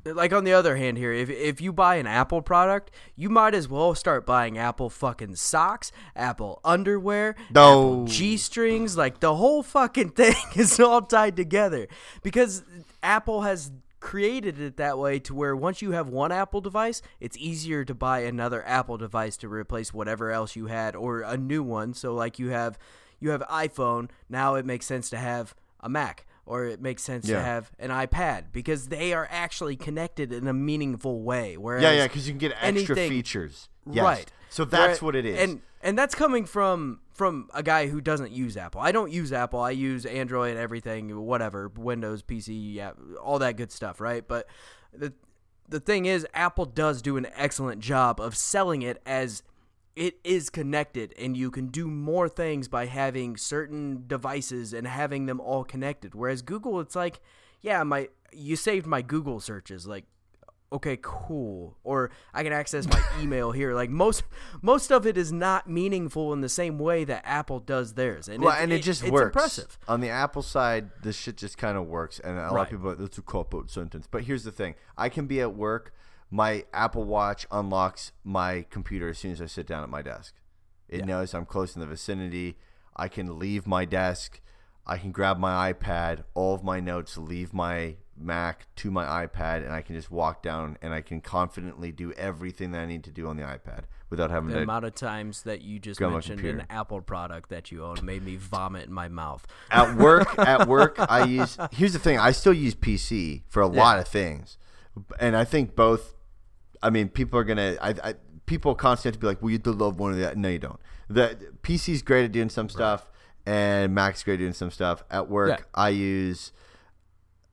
like on the other hand here, if if you buy an Apple product, you might as well start buying Apple fucking socks, Apple underwear, No. G strings, like the whole fucking [laughs] thing is all tied together because Apple has created it that way to where once you have one Apple device, it's easier to buy another Apple device to replace whatever else you had or a new one. So like you have you have iPhone, now it makes sense to have a Mac or it makes sense Yeah. to have an iPad because they are actually connected in a meaningful way. Whereas Yeah, yeah, because you can get extra anything- features. Yes. Right. So that's Where- what it is. And and that's coming from from a guy who doesn't use Apple. I don't use Apple. I use Android, and everything, whatever, Windows, PC, yeah, all that good stuff, right? But the the thing is Apple does do an excellent job of selling it as it is connected and you can do more things by having certain devices and having them all connected. Whereas Google it's like, yeah, my you saved my Google searches like okay, cool. Or I can access my [laughs] email here. Like most most of it is not meaningful in the same way that Apple does theirs. And well, it, and it, just it's works. impressive. On the Apple side, this shit just kind of works, and a lot Right. of people that's a cop out sentence. But here's the thing: I can be at work. My Apple Watch unlocks my computer as soon as I sit down at my desk. It knows I'm close in the vicinity. I can leave my desk. I can grab my iPad. All of my notes leave my Mac to my iPad, and I can just walk down and I can confidently do everything that I need to do on the iPad without having to The to amount of times that you just Go on my mentioned an. Apple product that you own made me vomit in my mouth. at work [laughs] at work i use here's the thing i still use pc for a lot of things and i think both i mean people are gonna i, I people constantly have to be like well you do love one of the no you don't the pc's great at doing some stuff and mac's great at doing some stuff at work Yeah. i use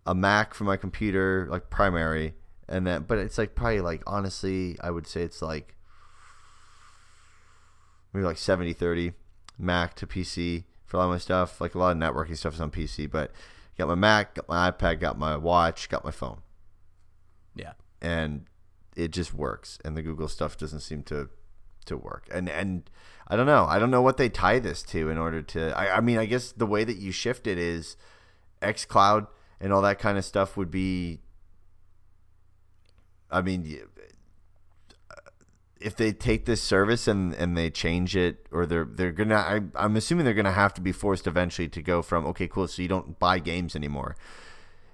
a mac for my computer like primary and then but it's like probably like honestly i would say it's like maybe like 70 30 Mac to PC for a lot of my stuff. Like a lot of networking stuff is on PC, but got my Mac, got my iPad, got my watch, got my phone, Yeah. and it just works. And the Google stuff doesn't seem to to work. And and I don't know. I don't know what they tie this to in order to. I, I mean, I guess the way that you shift it is X Cloud and all that kind of stuff would be. I mean, if they take this service and, and they change it, or they're they're gonna, I, I'm assuming they're gonna have to be forced eventually to go from okay, cool, so you don't buy games anymore,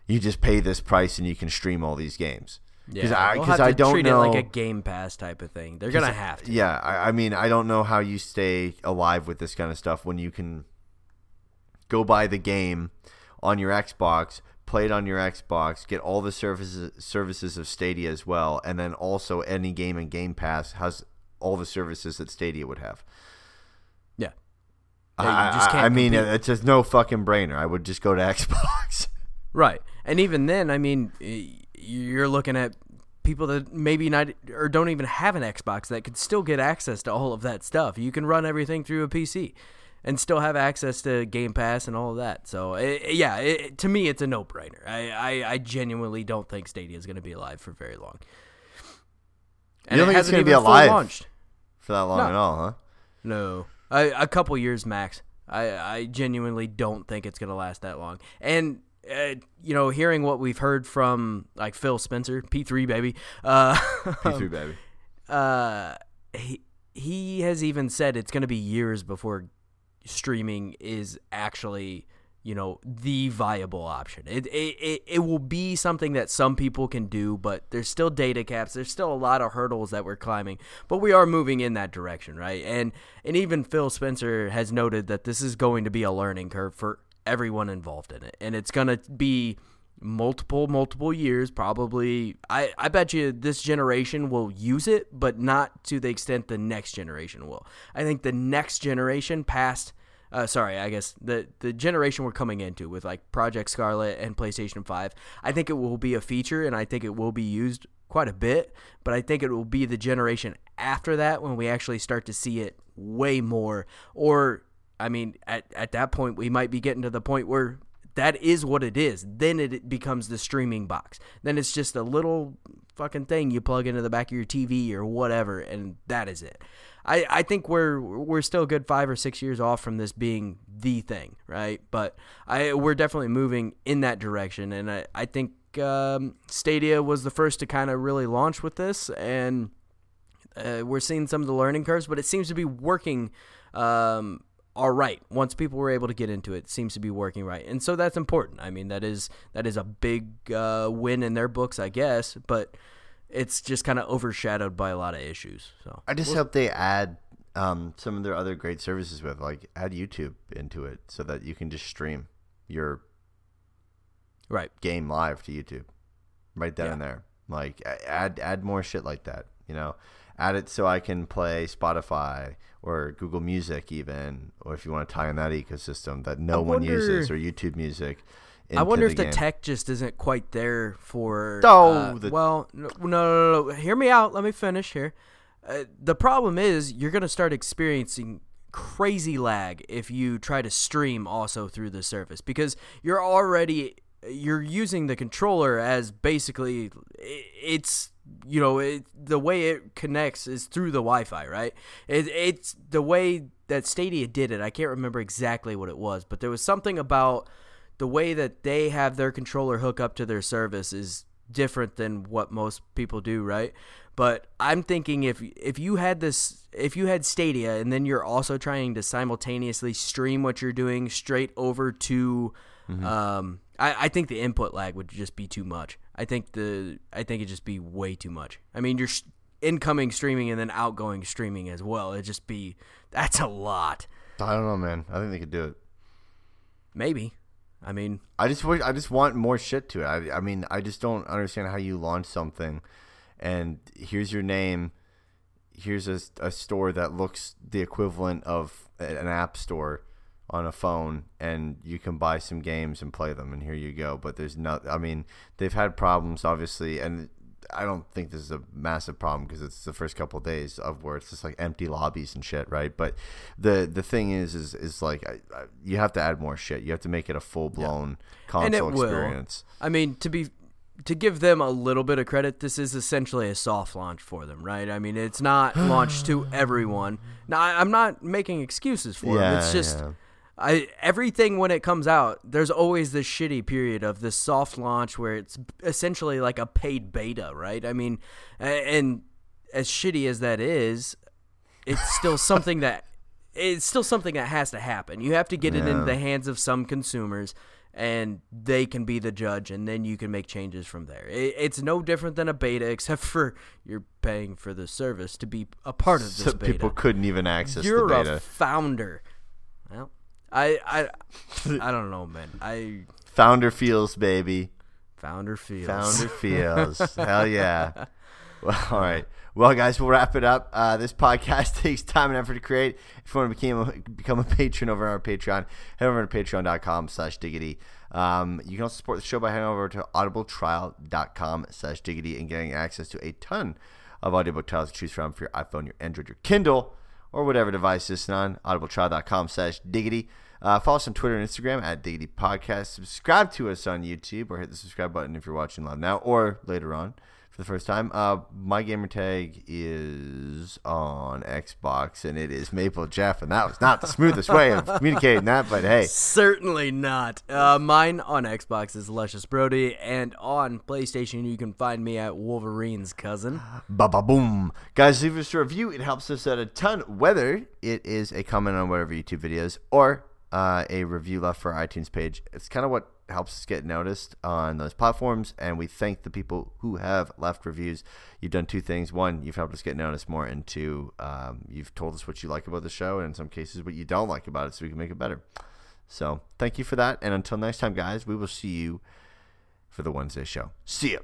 you just pay this price and you can stream all these games. Because I, They'll 'cause have I don't treat know, it like a Game Pass type of thing. They're gonna have to. yeah, I, I mean, I don't know how you stay alive with this kind of stuff when you can go buy the game on your Xbox, play it on your Xbox, get all the services services of Stadia as well, and then also any game in Game Pass has all the services that Stadia would have. Yeah. I, just I- can't I mean, compete. it's just no fucking brainer. I would just go to [laughs] Xbox. Right. And even then, I mean, y- you're looking at people that maybe not or don't even have an Xbox that could still get access to all of that stuff. You can run everything through a PC and still have access to Game Pass and all of that. So, i yeah, it, to me, it's a no brainer. I, I, I genuinely don't think Stadia is going to be alive for very long. And don't it think it's hasn't gonna be alive? Launched. For that long No. at all, huh? No, I, a couple years max. I, I genuinely don't think it's gonna last that long. And uh, you know, hearing what we've heard from like Phil Spencer, P three baby, uh, [laughs] P3 baby. uh, he he has even said it's gonna be years before streaming is actually you know the viable option. It, it it it will be something that some people can do, but there's still data caps. There's still a lot of hurdles that we're climbing, but we are moving in that direction, right? And and even Phil Spencer has noted that this is going to be a learning curve for everyone involved in it, and it's gonna be multiple multiple years probably i i bet you this generation will use it but not to the extent the next generation will. I think the next generation past uh, sorry i guess the the generation we're coming into with like project Scarlett and playstation 5 i think it will be a feature and i think it will be used quite a bit but i think it will be the generation after that when we actually start to see it way more or i mean at, at that point we might be getting to the point where that is what it is. Then it becomes the streaming box. Then it's just a little fucking thing you plug into the back of your TV or whatever, and that is it. I, I think we're we're still good five or six years off from this being the thing, right? But I we're definitely moving in that direction, and I I think um, Stadia was the first to kind of really launch with this, and uh, we're seeing some of the learning curves, but it seems to be working um, all right. Once people were able to get into it, it seems to be working right, and so that's important. I mean, that is that is a big uh, win in their books, I guess, but it's just kind of overshadowed by a lot of issues. So I just hope they add um, some of their other great services with, like, add YouTube into it so that you can just stream your right, game live to YouTube, right then Yeah. and there. Like, add add more shit like that. You know, add it so I can play Spotify or Google Music, even, or if you want to tie in that ecosystem that no one uses, or YouTube Music. I wonder if the game. tech just isn't quite there for. Oh, uh, the- well, no, no, no, no. Hear me out. Let me finish here. Uh, the problem is you're gonna start experiencing crazy lag if you try to stream also through the service because you're already you're using the controller as basically it's you know it, the way it connects is through the Wi-Fi, right? It, it's the way that Stadia did it. I can't remember exactly what it was, but there was something about the way that they have their controller hook up to their service is different than what most people do, right? But I'm thinking if if you had this if you had Stadia and then you're also trying to simultaneously stream what you're doing straight over to um I, I think the input lag would just be too much. I think the I think it'd just be way too much. I mean, you're incoming streaming and then outgoing streaming as well. It'd just be that's a lot. I don't know, man. I think they could do it. Maybe. I mean, I just wish, I just want more shit to it. I, I mean, I just don't understand how you launch something, and here's your name, here's a, a store that looks the equivalent of an app store on a phone, and you can buy some games and play them, and here you go. But there's not. I mean, they've had problems, obviously, and I don't think this is a massive problem because it's the first couple of days of where it's just like empty lobbies and shit, right? But the the thing is, is is like I, I, you have to add more shit. You have to make it a full blown and it console will. experience. I mean, to be to give them a little bit of credit, this is essentially a soft launch for them, right? I mean, it's not launched to [sighs] everyone. Now, I'm not making excuses for them. It's just yeah. I everything when it comes out, there's always this shitty period of this soft launch where it's essentially like a paid beta, right? I mean, and as shitty as that is, it's still [laughs] something that it's still something that has to happen. You have to get it into the hands of some consumers and they can be the judge and then you can make changes from there. It, it's no different than a beta [laughs] except for you're paying for the service to be a part of this So beta. people couldn't even access You're the a beta. founder. Well, I I [laughs] I don't know, man. I Founder feels, baby. Founder feels. Founder [laughs] feels. Hell yeah. Well, all right. Well, guys, we'll wrap it up. Uh, this podcast [laughs] takes time and effort to create. If you want to become a, become a patron over on our Patreon, head over to patreon.com slash diggity. Um, you can also support the show by heading over to audibletrial.com slash diggity and getting access to a ton of audiobook titles to choose from for your iPhone, your Android, your Kindle, or whatever device you're on. audibletrial.com slash diggity. Uh, follow us on Twitter and Instagram at Diggity Podcast. Subscribe to us on YouTube or hit the subscribe button if you're watching live now or later on for the first time. Uh, my gamer tag is on Xbox and it is Maple Jeff, and that was not the smoothest way of communicating that, but hey. Certainly not. Uh, mine on Xbox is Luscious Brody, and on PlayStation you can find me at Wolverine's cousin. Ba ba boom. Guys, leave us a review. It helps us out a ton, whether it is a comment on whatever YouTube videos or uh, a review left for our iTunes page. It's kind of what helps us get noticed on those platforms, and we thank the people who have left reviews. You've done two things: one, you've helped us get noticed more, and two, um, you've told us what you like about the show, and in some cases, what you don't like about it, so we can make it better. So, thank you for that, and until next time, guys, we will see you for the Wednesday show. See you.